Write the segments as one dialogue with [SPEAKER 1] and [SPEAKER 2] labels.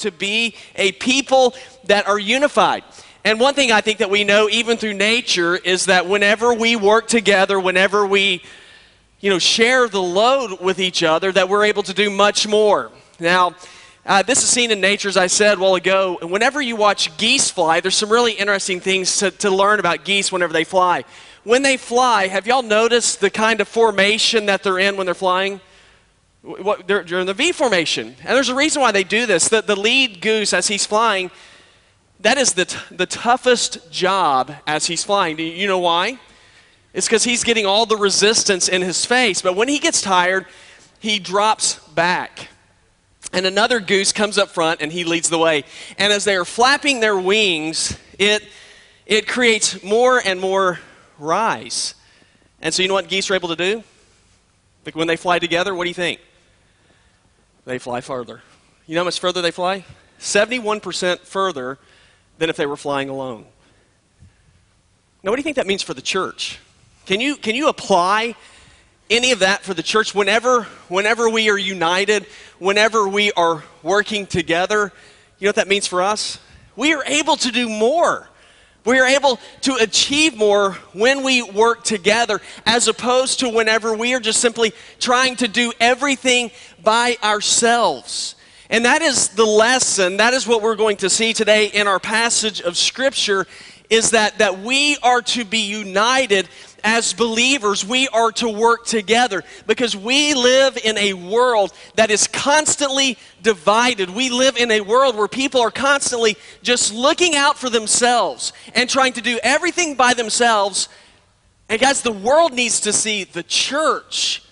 [SPEAKER 1] to be a people that are unified. And one thing I think that we know, even through nature, is that whenever we work together, whenever we you know, share the load with each other, that we're able to do much more. Now, uh, this is seen in nature, as I said a while ago. And whenever you watch geese fly, there's some really interesting things to, to learn about geese whenever they fly. When they fly, have y'all noticed the kind of formation that they're in when they're flying? What, they're, they're in the V formation. And there's a reason why they do this. The, the lead goose, as he's flying, that is the, t- the toughest job as he's flying. Do you know why? It's because he's getting all the resistance in his face. But when he gets tired, he drops back. And another goose comes up front and he leads the way. And as they are flapping their wings, it, it creates more and more rise. And so, you know what geese are able to do? Like when they fly together, what do you think? They fly further. You know how much further they fly? 71% further than if they were flying alone. Now, what do you think that means for the church? Can you, can you apply any of that for the church whenever, whenever we are united, whenever we are working together? You know what that means for us? We are able to do more. We are able to achieve more when we work together as opposed to whenever we are just simply trying to do everything by ourselves. And that is the lesson, that is what we're going to see today in our passage of Scripture, is that, that we are to be united as believers, we are to work together because we live in a world that is constantly divided. We live in a world where people are constantly just looking out for themselves and trying to do everything by themselves. And guys, the world needs to see the church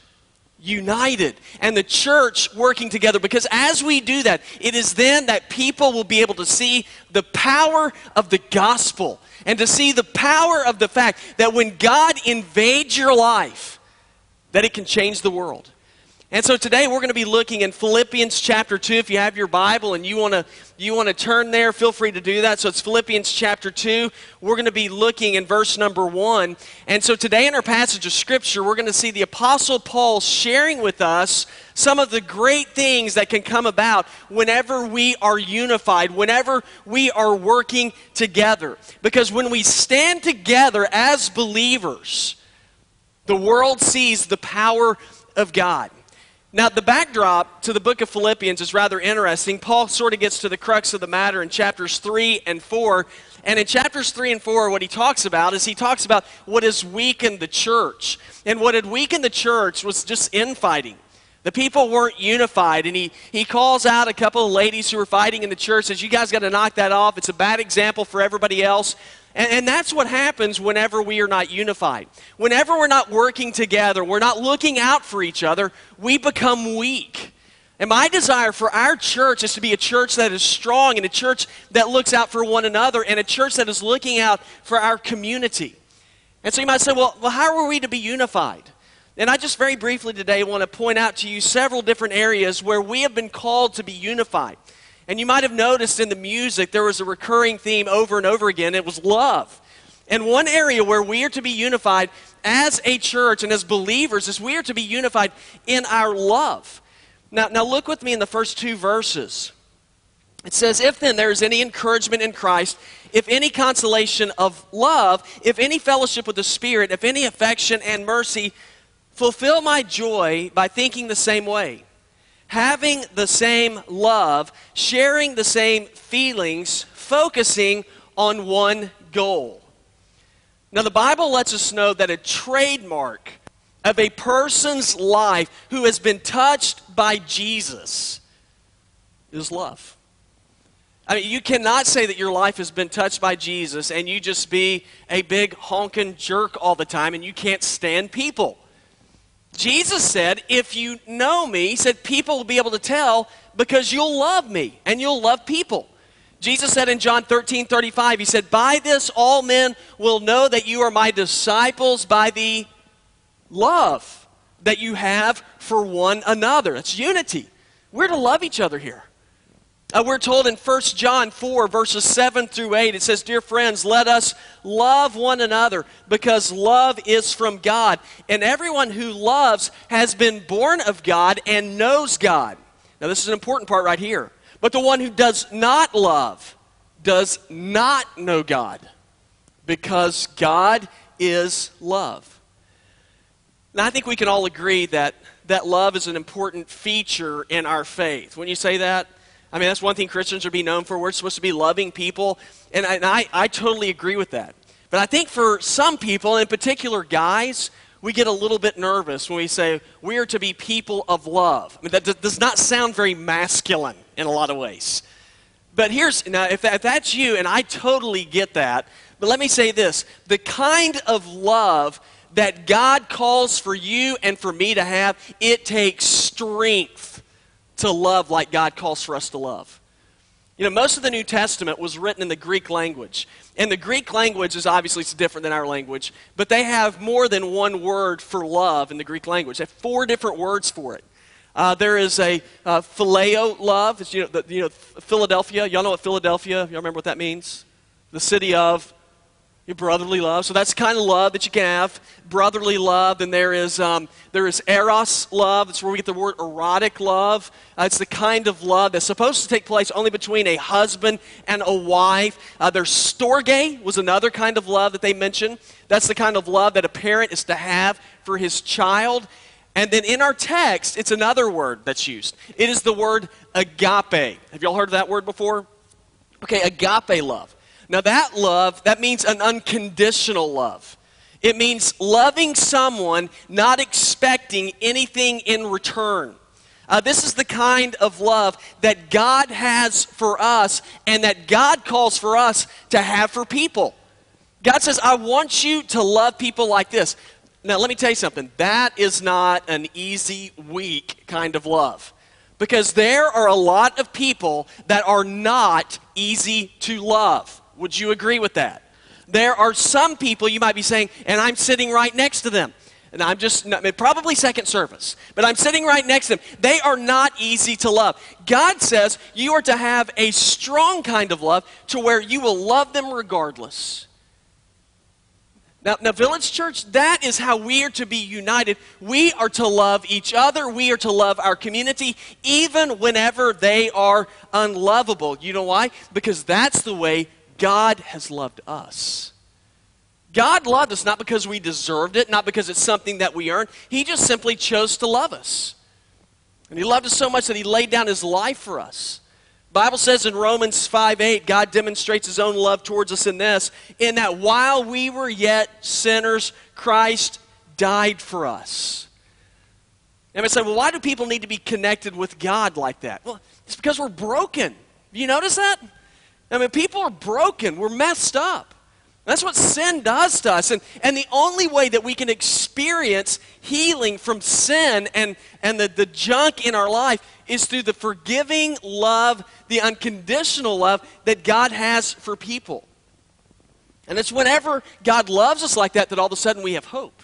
[SPEAKER 1] united and the church working together because as we do that, it is then that people will be able to see the power of the gospel and to see the power of the fact that when God invades your life, that it can change the world. And so today we're going to be looking in Philippians chapter 2. If you have your Bible and you want to you want to turn there, feel free to do that. So it's Philippians chapter 2. We're going to be looking in verse number 1. And so today in our passage of scripture, we're going to see the apostle Paul sharing with us some of the great things that can come about whenever we are unified, whenever we are working together. Because when we stand together as believers, the world sees the power of God. Now, the backdrop to the book of Philippians is rather interesting. Paul sort of gets to the crux of the matter in chapters 3 and 4. And in chapters 3 and 4, what he talks about is he talks about what has weakened the church. And what had weakened the church was just infighting. The people weren't unified. And he, he calls out a couple of ladies who were fighting in the church, says, You guys got to knock that off. It's a bad example for everybody else. And, and, that's what happens whenever we are not unified. Whenever we're not working together, we're not looking out for each other, we become weak. And my desire for our church is to be a church that is strong and a church that looks out for one another and a church that is looking out for our community. And so you might say, well, well how are we to be unified? And I just very briefly today want to point out to you several different areas where we have been called to be unified. And you might have noticed in the music there was a recurring theme over and over again. It was love. And one area where we are to be unified as a church and as believers is we are to be unified in our love. Now, now look with me in the first two verses. It says, If then there is any encouragement in Christ, if any consolation of love, if any fellowship with the Spirit, if any affection and mercy, fulfill my joy by thinking the same way having the same love, sharing the same feelings, focusing on one goal. Now, the Bible lets us know that a trademark of a person's life who has been touched by Jesus is love. I mean, you cannot say that your life has been touched by Jesus and you just be a big honking jerk all the time and you can't stand people. Jesus said, If you know me, he said, people will be able to tell because you'll love me and you'll love people. Jesus said in John 13 35, He said, By this all men will know that you are my disciples by the love that you have for one another. That's unity. We're to love each other here. Uh, we're told in 1 John 4, verses 7 through 8, it says, Dear friends, let us love one another because love is from God. And everyone who loves has been born of God and knows God. Now, this is an important part right here But the one who does not love does not know God, because God is love. And I think we can all agree that, that love is an important feature in our faith. When you say that, I mean, that's one thing Christians are being known for. We're supposed to be loving people. And I, and I, I totally agree with that. But I think for some people, in particular guys, we get a little bit nervous when we say we are to be people of love. I mean, that does not sound very masculine in a lot of ways. But here's now, if, if that's you, and I totally get that, but let me say this the kind of love that God calls for you and for me to have, it takes strength to love like God calls for us to love. You know, most of the New Testament was written in the Greek language. And the Greek language is obviously different than our language, but they have more than one word for love in the Greek language. They have four different words for it. Uh, there is a uh, phileo love. It's, you know, the, you know, Philadelphia. Y'all know what Philadelphia? Y'all remember what that means? The city of your brotherly love. So that's the kind of love that you can have. Brotherly love. Then there is, um, there is eros love. That's where we get the word erotic love. Uh, it's the kind of love that's supposed to take place only between a husband and a wife. Uh, there's storge was another kind of love that they mentioned. That's the kind of love that a parent is to have for his child. And then in our text, it's another word that's used. It is the word agape. Have y'all heard of that word before? Okay, agape love. Now, that love, that means an unconditional love. It means loving someone, not expecting anything in return. Uh, this is the kind of love that God has for us and that God calls for us to have for people. God says, I want you to love people like this. Now, let me tell you something. That is not an easy, weak kind of love. Because there are a lot of people that are not easy to love. Would you agree with that? There are some people you might be saying, and I'm sitting right next to them. And I'm just, probably second service, but I'm sitting right next to them. They are not easy to love. God says you are to have a strong kind of love to where you will love them regardless. Now, now, Village Church, that is how we are to be united. We are to love each other. We are to love our community, even whenever they are unlovable. You know why? Because that's the way God has loved us. God loved us not because we deserved it, not because it's something that we earned. He just simply chose to love us. And He loved us so much that He laid down His life for us. Bible says in Romans 5 8, God demonstrates his own love towards us in this, in that while we were yet sinners, Christ died for us. And I say, well, why do people need to be connected with God like that? Well, it's because we're broken. You notice that? I mean, people are broken. We're messed up. That's what sin does to us. And, and the only way that we can experience healing from sin and, and the, the junk in our life is through the forgiving love, the unconditional love that God has for people. And it's whenever God loves us like that that all of a sudden we have hope.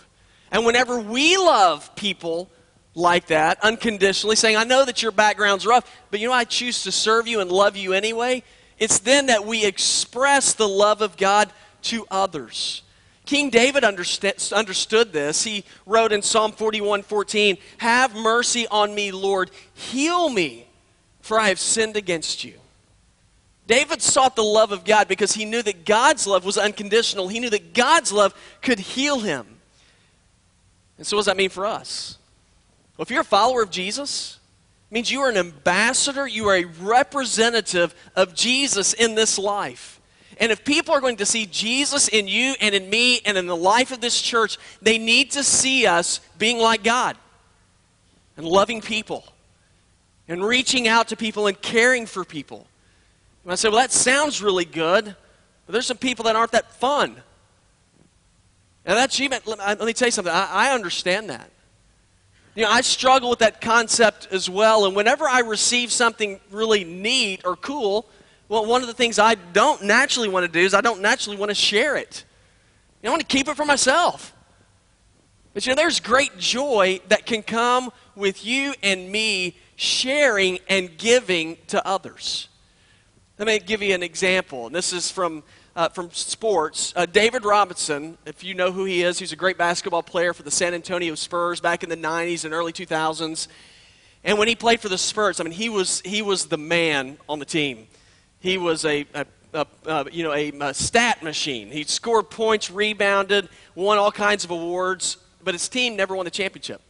[SPEAKER 1] And whenever we love people like that, unconditionally, saying, I know that your background's rough, but you know, I choose to serve you and love you anyway, it's then that we express the love of God to others. King David understood this. He wrote in Psalm 41 14, Have mercy on me, Lord. Heal me, for I have sinned against you. David sought the love of God because he knew that God's love was unconditional. He knew that God's love could heal him. And so, what does that mean for us? Well, if you're a follower of Jesus, means you are an ambassador, you are a representative of Jesus in this life. And if people are going to see Jesus in you and in me and in the life of this church, they need to see us being like God and loving people and reaching out to people and caring for people. And I say, well, that sounds really good, but there's some people that aren't that fun. And that's you. Let me tell you something. I, I understand that. You know, I struggle with that concept as well. And whenever I receive something really neat or cool, well, one of the things I don't naturally want to do is I don't naturally want to share it. You know, I want to keep it for myself. But you know, there's great joy that can come with you and me sharing and giving to others. Let me give you an example. And this is from, uh, from sports. Uh, David Robinson, if you know who he is, he's a great basketball player for the San Antonio Spurs back in the 90s and early 2000s. And when he played for the Spurs, I mean, he was, he was the man on the team. He was a, a, a, a you know, a, stat machine. He scored points, rebounded, won all kinds of awards, but his team never won the championship.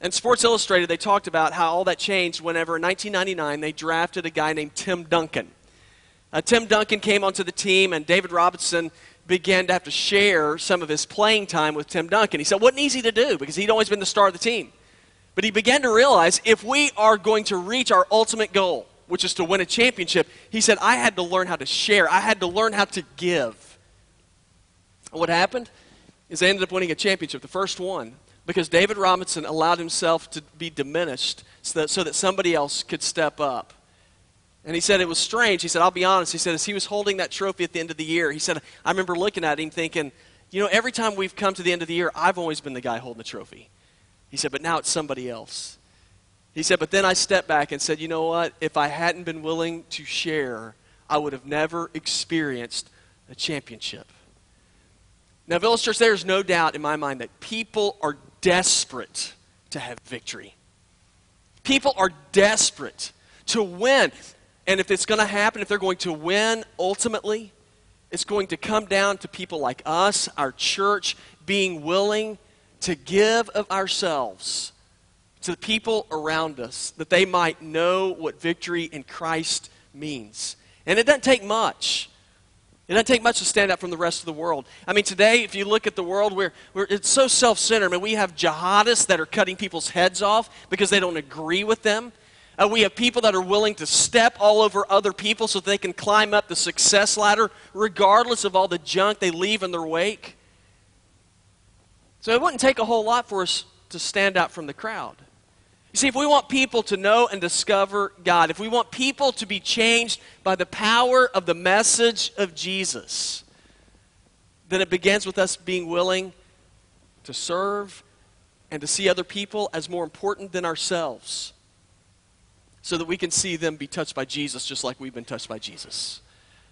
[SPEAKER 1] And Sports Illustrated, they talked about how all that changed whenever in 1999 they drafted a guy named Tim Duncan. Uh, Tim Duncan came onto the team, and David Robinson began to have to share some of his playing time with Tim Duncan. He said wasn't easy to do because he'd always been the star of the team. But he began to realize if we are going to reach our ultimate goal, which is to win a championship, he said, I had to learn how to share. I had to learn how to give. what happened is they ended up winning a championship, the first one, because David Robinson allowed himself to be diminished so that, so that somebody else could step up. And he said it was strange. He said, I'll be honest. He said, as he was holding that trophy at the end of the year, he said, I remember looking at him thinking, you know, every time we've come to the end of the year, I've always been the guy holding the trophy. He said, but now it's somebody else. He said, but then I stepped back and said, you know what? If I hadn't been willing to share, I would have never experienced a championship. Now, Village Church, there is no doubt in my mind that people are desperate to have victory. People are desperate to win. And if it's going to happen, if they're going to win ultimately, it's going to come down to people like us, our church, being willing to give of ourselves to the people around us that they might know what victory in Christ means. And it doesn't take much. It doesn't take much to stand out from the rest of the world. I mean, today, if you look at the world, where it's so self centered. I mean, we have jihadists that are cutting people's heads off because they don't agree with them. Uh, we have people that are willing to step all over other people so they can climb up the success ladder regardless of all the junk they leave in their wake. So it wouldn't take a whole lot for us to stand out from the crowd. You see, if we want people to know and discover God, if we want people to be changed by the power of the message of Jesus, then it begins with us being willing to serve and to see other people as more important than ourselves so that we can see them be touched by Jesus just like we've been touched by Jesus.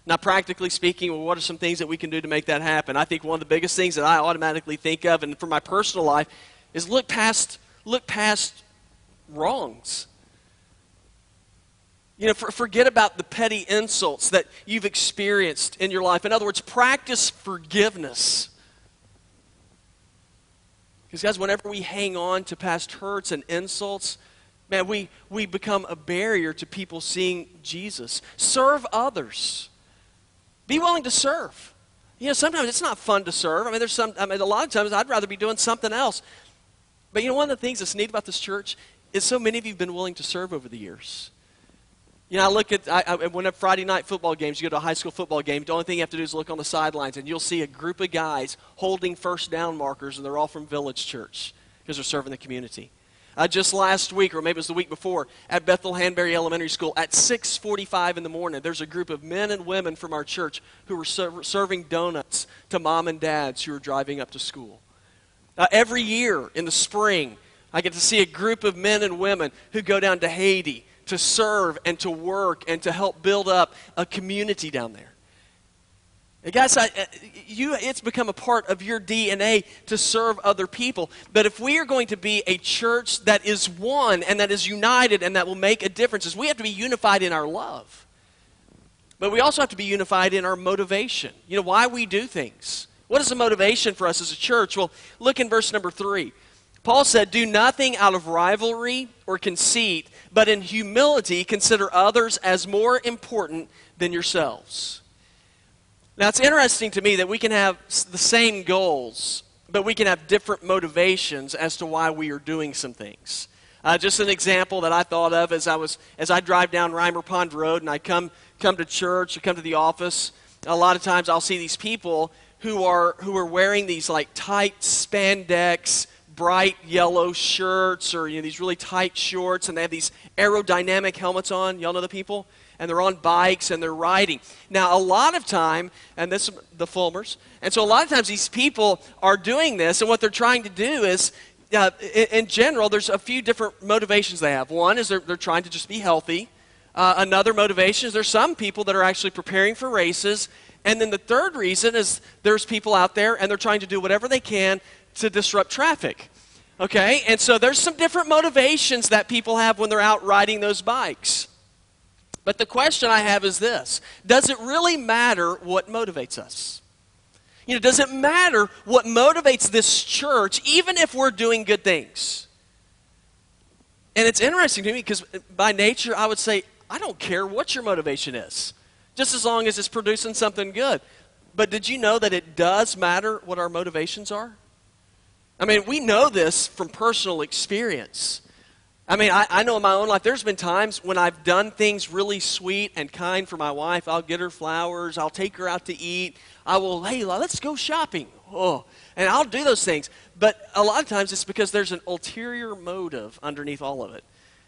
[SPEAKER 1] Now, practically speaking, well, what are some things that we can do to make that happen? I think one of the biggest things that I automatically think of, and for my personal life, is look past, look past wrongs. You know, for, forget about the petty insults that you've experienced in your life. In other words, practice forgiveness. Because, guys, whenever we hang on to past hurts and insults, Man, we, we become a barrier to people seeing Jesus. Serve others. Be willing to serve. You know, sometimes it's not fun to serve. I mean, there's some, I mean, a lot of times I'd rather be doing something else. But you know, one of the things that's neat about this church is so many of you have been willing to serve over the years. You know, I look at, I, I, when at Friday night football games, you go to a high school football game, the only thing you have to do is look on the sidelines, and you'll see a group of guys holding first down markers, and they're all from Village Church because they're serving the community uh, just last week, or maybe it was the week before, at Bethel Hanberry Elementary School at 6:45 in the morning. There's a group of men and women from our church who were ser- serving donuts to mom and dads who were driving up to school. Uh, every year in the spring, I get to see a group of men and women who go down to Haiti to serve and to work and to help build up a community down there. Guys, I, uh, you, it's become a part of your DNA to serve other people. But if we are going to be a church that is one and that is united and that will make a difference, is we have to be unified in our love. But we also have to be unified in our motivation. You know, why we do things. What is the motivation for us as a church? Well, look in verse number three. Paul said, Do nothing out of rivalry or conceit, but in humility consider others as more important than yourselves. Now, it's interesting to me that we can have the same goals, but we can have different motivations as to why we are doing some things. Uh, just an example that I thought of as I was as I drive down Rimer Pond Road and I come come to church or come to the office. A lot of times I'll see these people who are who are wearing these like tight spandex, bright yellow shirts or you know these really tight shorts, and they have these aerodynamic helmets on. Y'all know the people and they're on bikes and they're riding. Now, a lot of time, and this the Fulmers, and so a lot of times these people are doing this, and what they're trying to do is, uh, in, in, general, there's a few different motivations they have. One is they're, they're trying to just be healthy. Uh, another motivation is there's some people that are actually preparing for races. And then the third reason is there's people out there and they're trying to do whatever they can to disrupt traffic. Okay? And so there's some different motivations that people have when they're out riding those bikes. But the question I have is this Does it really matter what motivates us? You know, does it matter what motivates this church, even if we're doing good things? And it's interesting to me because by nature, I would say, I don't care what your motivation is, just as long as it's producing something good. But did you know that it does matter what our motivations are? I mean, we know this from personal experience. I mean, I, I, know in my own life, there's been times when I've done things really sweet and kind for my wife. I'll get her flowers, I'll take her out to eat, I will, hey, let's go shopping. Oh, and I'll do those things. But a lot of times it's because there's an ulterior motive underneath all of it.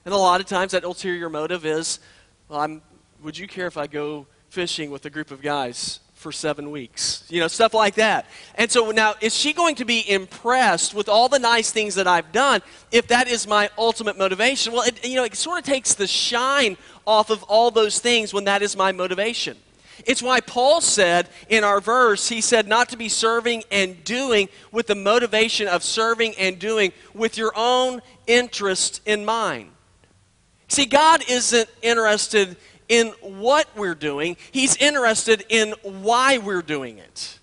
[SPEAKER 1] And a lot of times that ulterior motive is, well, I'm, would you care if I go fishing with a group of guys for seven weeks? You know, stuff like that. And so now, is she going to be impressed with all the nice things that I've done if that is my ultimate motivation? Well, it, you know, it sort of takes the shine off of all those things when that is my motivation. It's why Paul said in our verse, he said, not to be serving and doing with the motivation of serving and doing with your own interest in mind. See, God isn't interested in what we're doing, He's interested in why we're doing it.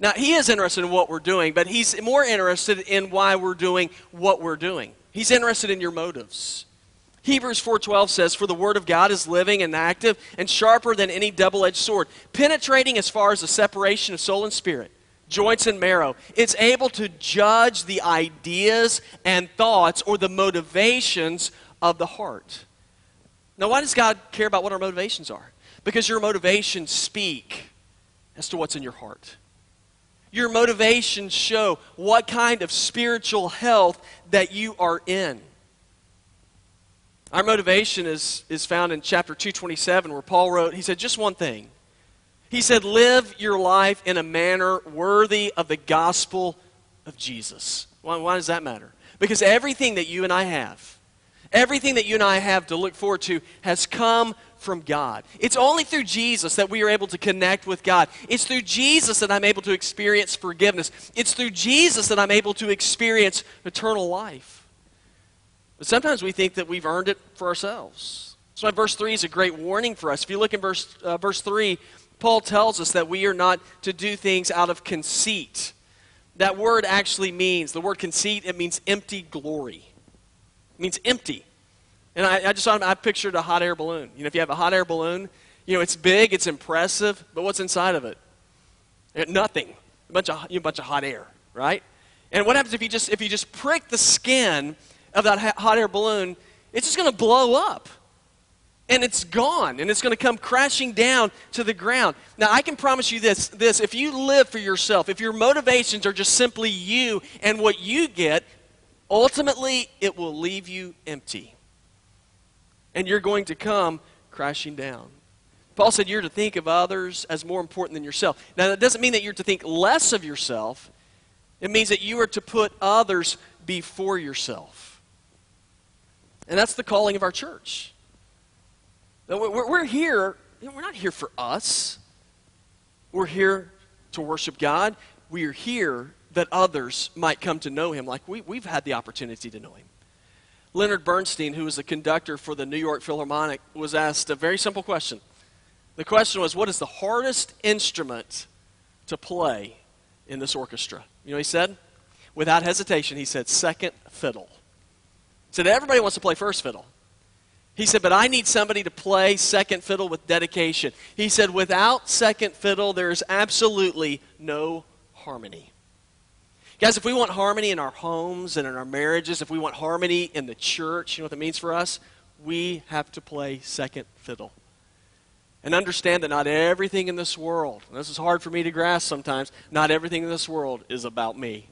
[SPEAKER 1] Now, He is interested in what we're doing, but He's more interested in why we're doing what we're doing. He's interested in your motives. Hebrews 4:12 says for the word of God is living and active and sharper than any double-edged sword, penetrating as far as the separation of soul and spirit, joints and marrow. It's able to judge the ideas and thoughts or the motivations of the heart. Now, why does God care about what our motivations are? Because your motivations speak as to what's in your heart. Your motivations show what kind of spiritual health that you are in. Our motivation is, is found in chapter 227, where Paul wrote, he said, just one thing. He said, live your life in a manner worthy of the gospel of Jesus. Why, why does that matter? Because everything that you and I have, everything that you and I have to look forward to, has come from God. It's only through Jesus that we are able to connect with God. It's through Jesus that I'm able to experience forgiveness. It's through Jesus that I'm able to experience eternal life. But sometimes we think that we've earned it for ourselves. So verse 3 is a great warning for us. If you look in verse, uh, verse 3, Paul tells us that we are not to do things out of conceit. That word actually means, the word conceit, it means empty glory. Means empty. And I, I just I pictured a hot air balloon. You know, if you have a hot air balloon, you know, it's big, it's impressive, but what's inside of it? it nothing. A bunch of, you know, a bunch of hot air, right? And what happens if you just if you just prick the skin of that hot air balloon, it's just going to blow up. And it's gone, and it's going to come crashing down to the ground. Now, I can promise you this, this if you live for yourself, if your motivations are just simply you and what you get, ultimately it will leave you empty. And you're going to come crashing down. Paul said you're to think of others as more important than yourself. Now, that doesn't mean that you're to think less of yourself, it means that you are to put others before yourself. And that's the calling of our church. We're here, we're not here for us. We're here to worship God. We are here that others might come to know Him like we, we've had the opportunity to know Him. Leonard Bernstein, who was a conductor for the New York Philharmonic, was asked a very simple question. The question was, What is the hardest instrument to play in this orchestra? You know he said? Without hesitation, he said, Second fiddle He said, Everybody wants to play first fiddle. He said, But I need somebody to play second fiddle with dedication. He said, Without second fiddle, there is absolutely no harmony. Guys, if we want harmony in our homes and in our marriages, if we want harmony in the church, you know what that means for us? We have to play second fiddle. And understand that not everything in this world, this is hard for me to grasp sometimes, not everything in this world is about me.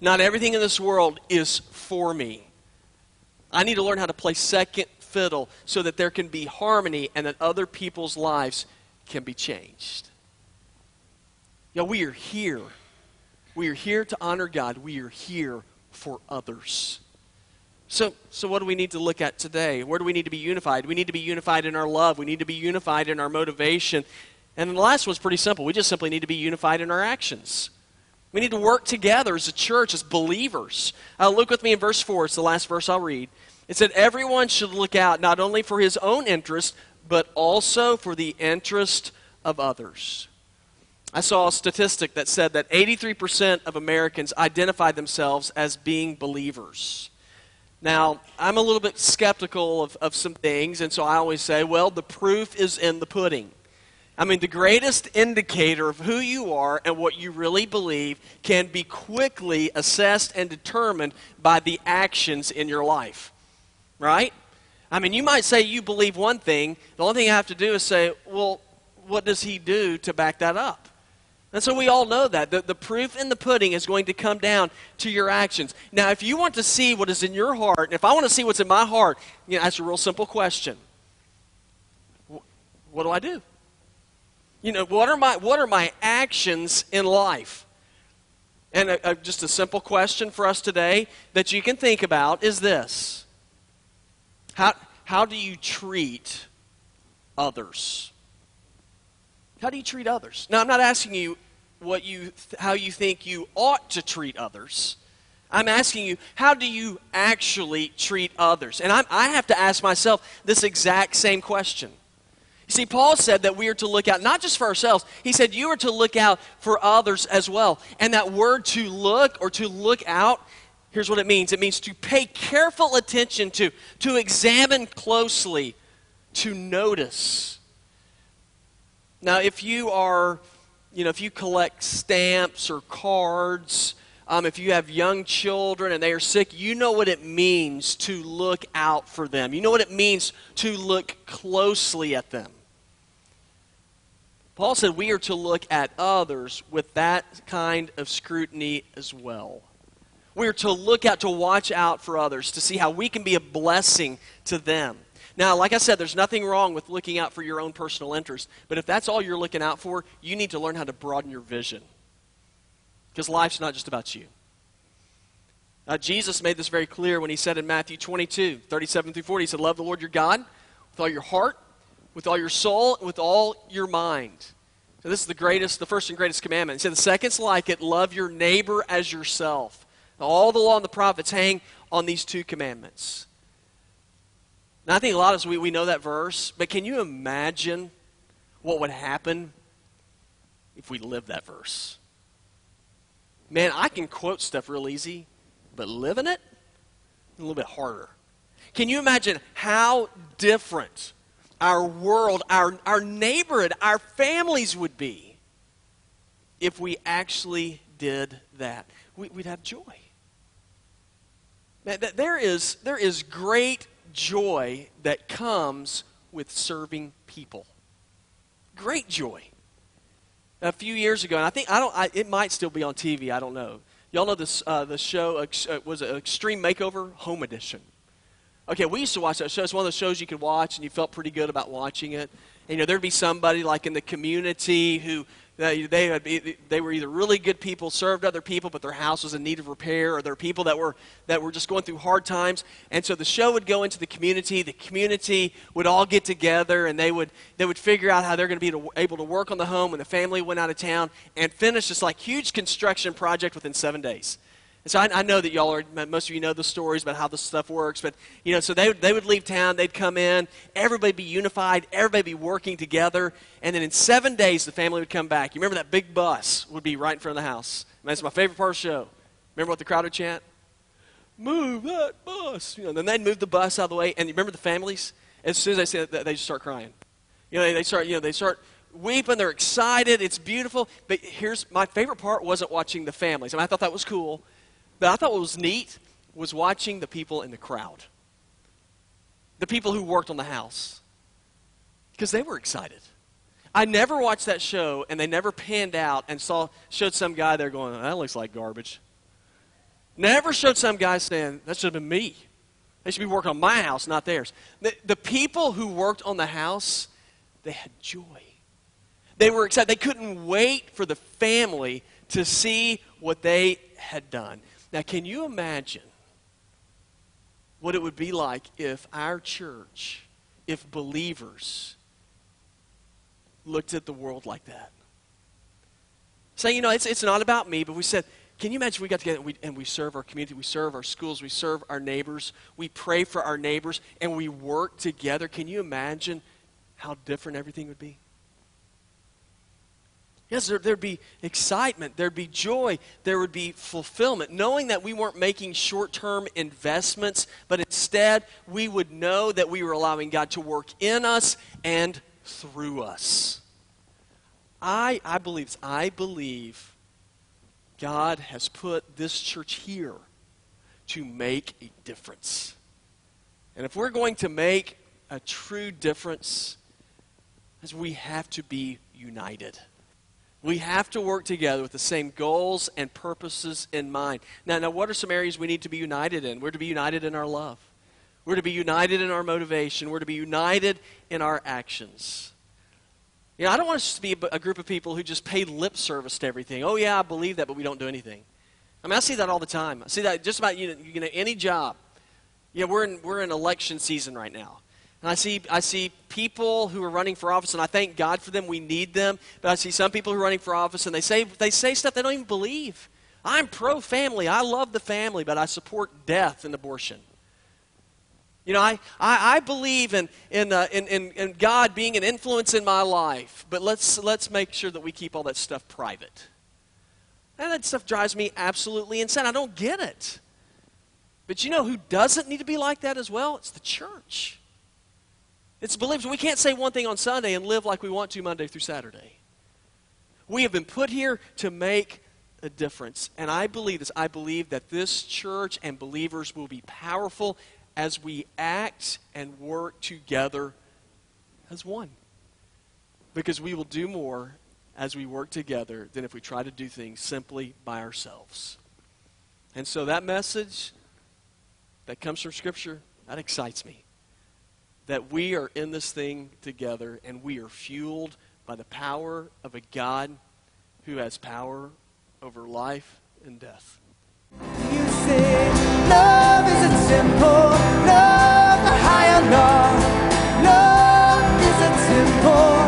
[SPEAKER 1] Not everything in this world is for me. I need to learn how to play second fiddle so that there can be harmony and that other people's lives can be changed. Yeah, we are here. We are here to honor God. We are here for others. So, so what do we need to look at today? Where do we need to be unified? We need to be unified in our love. We need to be unified in our motivation. And the last one's pretty simple. We just simply need to be unified in our actions. We need to work together as a church, as believers. Uh, look with me in verse 4. It's the last verse I'll read. It said, Everyone should look out not only for his own interest, but also for the interest of others. I saw a statistic that said that 83% of Americans identify themselves as being believers. Now, I'm a little bit skeptical of, of some things, and so I always say, well, the proof is in the pudding. I mean, the greatest indicator of who you are and what you really believe can be quickly assessed and determined by the actions in your life. Right? I mean, you might say you believe one thing. The only thing you have to do is say, well, what does he do to back that up? And so we all know that. The, the proof in the pudding is going to come down to your actions. Now, if you want to see what is in your heart, and if I want to see what's in my heart, you know, that's a real simple question. What do I do? You know, what are my, what are my actions in life? And a, a, just a simple question for us today that you can think about is this How, how do you treat others? How do you treat others? Now, I'm not asking you what you, how you think you ought to treat others. I'm asking you, how do you actually treat others? And I'm, I have to ask myself this exact same question. You see, Paul said that we are to look out not just for ourselves, he said you are to look out for others as well. And that word to look or to look out, here's what it means it means to pay careful attention to, to examine closely, to notice. Now, if you are, you know, if you collect stamps or cards, um, if you have young children and they are sick, you know what it means to look out for them. You know what it means to look closely at them. Paul said we are to look at others with that kind of scrutiny as well. We are to look out, to watch out for others, to see how we can be a blessing to them. Now, like I said, there's nothing wrong with looking out for your own personal interest. But if that's all you're looking out for, you need to learn how to broaden your vision. Because life's not just about you. Now, Jesus made this very clear when he said in Matthew 22, 37 through 40, he said, Love the Lord your God with all your heart, with all your soul, and with all your mind. So this is the greatest, the first and greatest commandment. He said the second's like it, love your neighbor as yourself. Now, all the law and the prophets hang on these two commandments. Now, I think a lot of us, we, we know that verse, but can you imagine what would happen if we lived that verse? Man, I can quote stuff real easy, but living it, a little bit harder. Can you imagine how different our world, our, our neighborhood, our families would be if we actually did that. We, would have joy. Man, There is, there is great joy that comes with serving people. Great joy. A few years ago, and I think I don't. I, it might still be on TV. I don't know. Y'all know this? Uh, the show uh, was it Extreme Makeover Home Edition. Okay, we used to watch that show. It's one of those shows you could watch and you felt pretty good about watching it. And, you know, there'd be somebody like in the community who they, they, were either really good people, served other people, but their house was in need of repair, or there were people that were, that were just going through hard times. And so the show would go into the community. The community would all get together and they would, they would figure out how they're going to be able to work on the home when the family went out of town and finish this like huge construction project within seven days. And so I, I, know that y'all are, most of you know the stories about how this stuff works, but, you know, so they, they would leave town, they'd come in, everybody be unified, everybody be working together, and then in seven days the family would come back. You remember that big bus would be right in front of the house. That's my favorite part of the show. Remember what the crowd would chant? Move that bus. You know, then they'd move the bus out of the way, and you remember the families? As soon as they say that, they just start crying. You know, they, they start, you know, they start weeping, they're excited, it's beautiful. But here's my favorite part wasn't watching the families. I, mean, I thought that was cool. But I thought what was neat was watching the people in the crowd, the people who worked on the house, because they were excited. I never watched that show, and they never panned out and saw showed some guy there going, "That looks like garbage." Never showed some guy saying, "That should have been me." They should be working on my house, not theirs. The, the people who worked on the house, they had joy. They were excited. They couldn't wait for the family to see what they had done. Now, can you imagine what it would be like if our church, if believers looked at the world like that? Saying, you know, it's, it's not about me, but we said, can you imagine we got together and we, and we serve our community, we serve our schools, we serve our neighbors, we pray for our neighbors, and we work together? Can you imagine how different everything would be? Yes, there, would be excitement, there'd be joy, there would be fulfillment, knowing that we weren't making short term investments, but instead we would know that we were allowing God to work in us and through us. I, I believe, I believe God has put this church here to make a difference. And if we're going to make a true difference, we have to be united. We have to work together with the same goals and purposes in mind. Now, now, what are some areas we need to be united in? We're to be united in our love. We're to be united in our motivation. We're to be united in our actions. You know, I don't want us to be a group of people who just pay lip service to everything. Oh, yeah, I believe that, but we don't do anything. I mean, I see that all the time. I see that just about you know, any job. Yeah, we're in, we're in election season right now. And I see, I see people who are running for office, and I thank God for them. We need them. But I see some people who are running for office, and they say, they say stuff they don't even believe. I'm pro family. I love the family, but I support death and abortion. You know, I, I, I believe in, in, uh, in, in, in God being an influence in my life, but let's, let's make sure that we keep all that stuff private. And that stuff drives me absolutely insane. I don't get it. But you know who doesn't need to be like that as well? It's the church. It's believers. We can't say one thing on Sunday and live like we want to Monday through Saturday. We have been put here to make a difference. And I believe this. I believe that this church and believers will be powerful as we act and work together as one. Because we will do more as we work together than if we try to do things simply by ourselves. And so that message that comes from Scripture, that excites me that we are in this thing together and we are fueled by the power of a God who has power over life and death.
[SPEAKER 2] You say love is a simple, love higher. Love is a simple.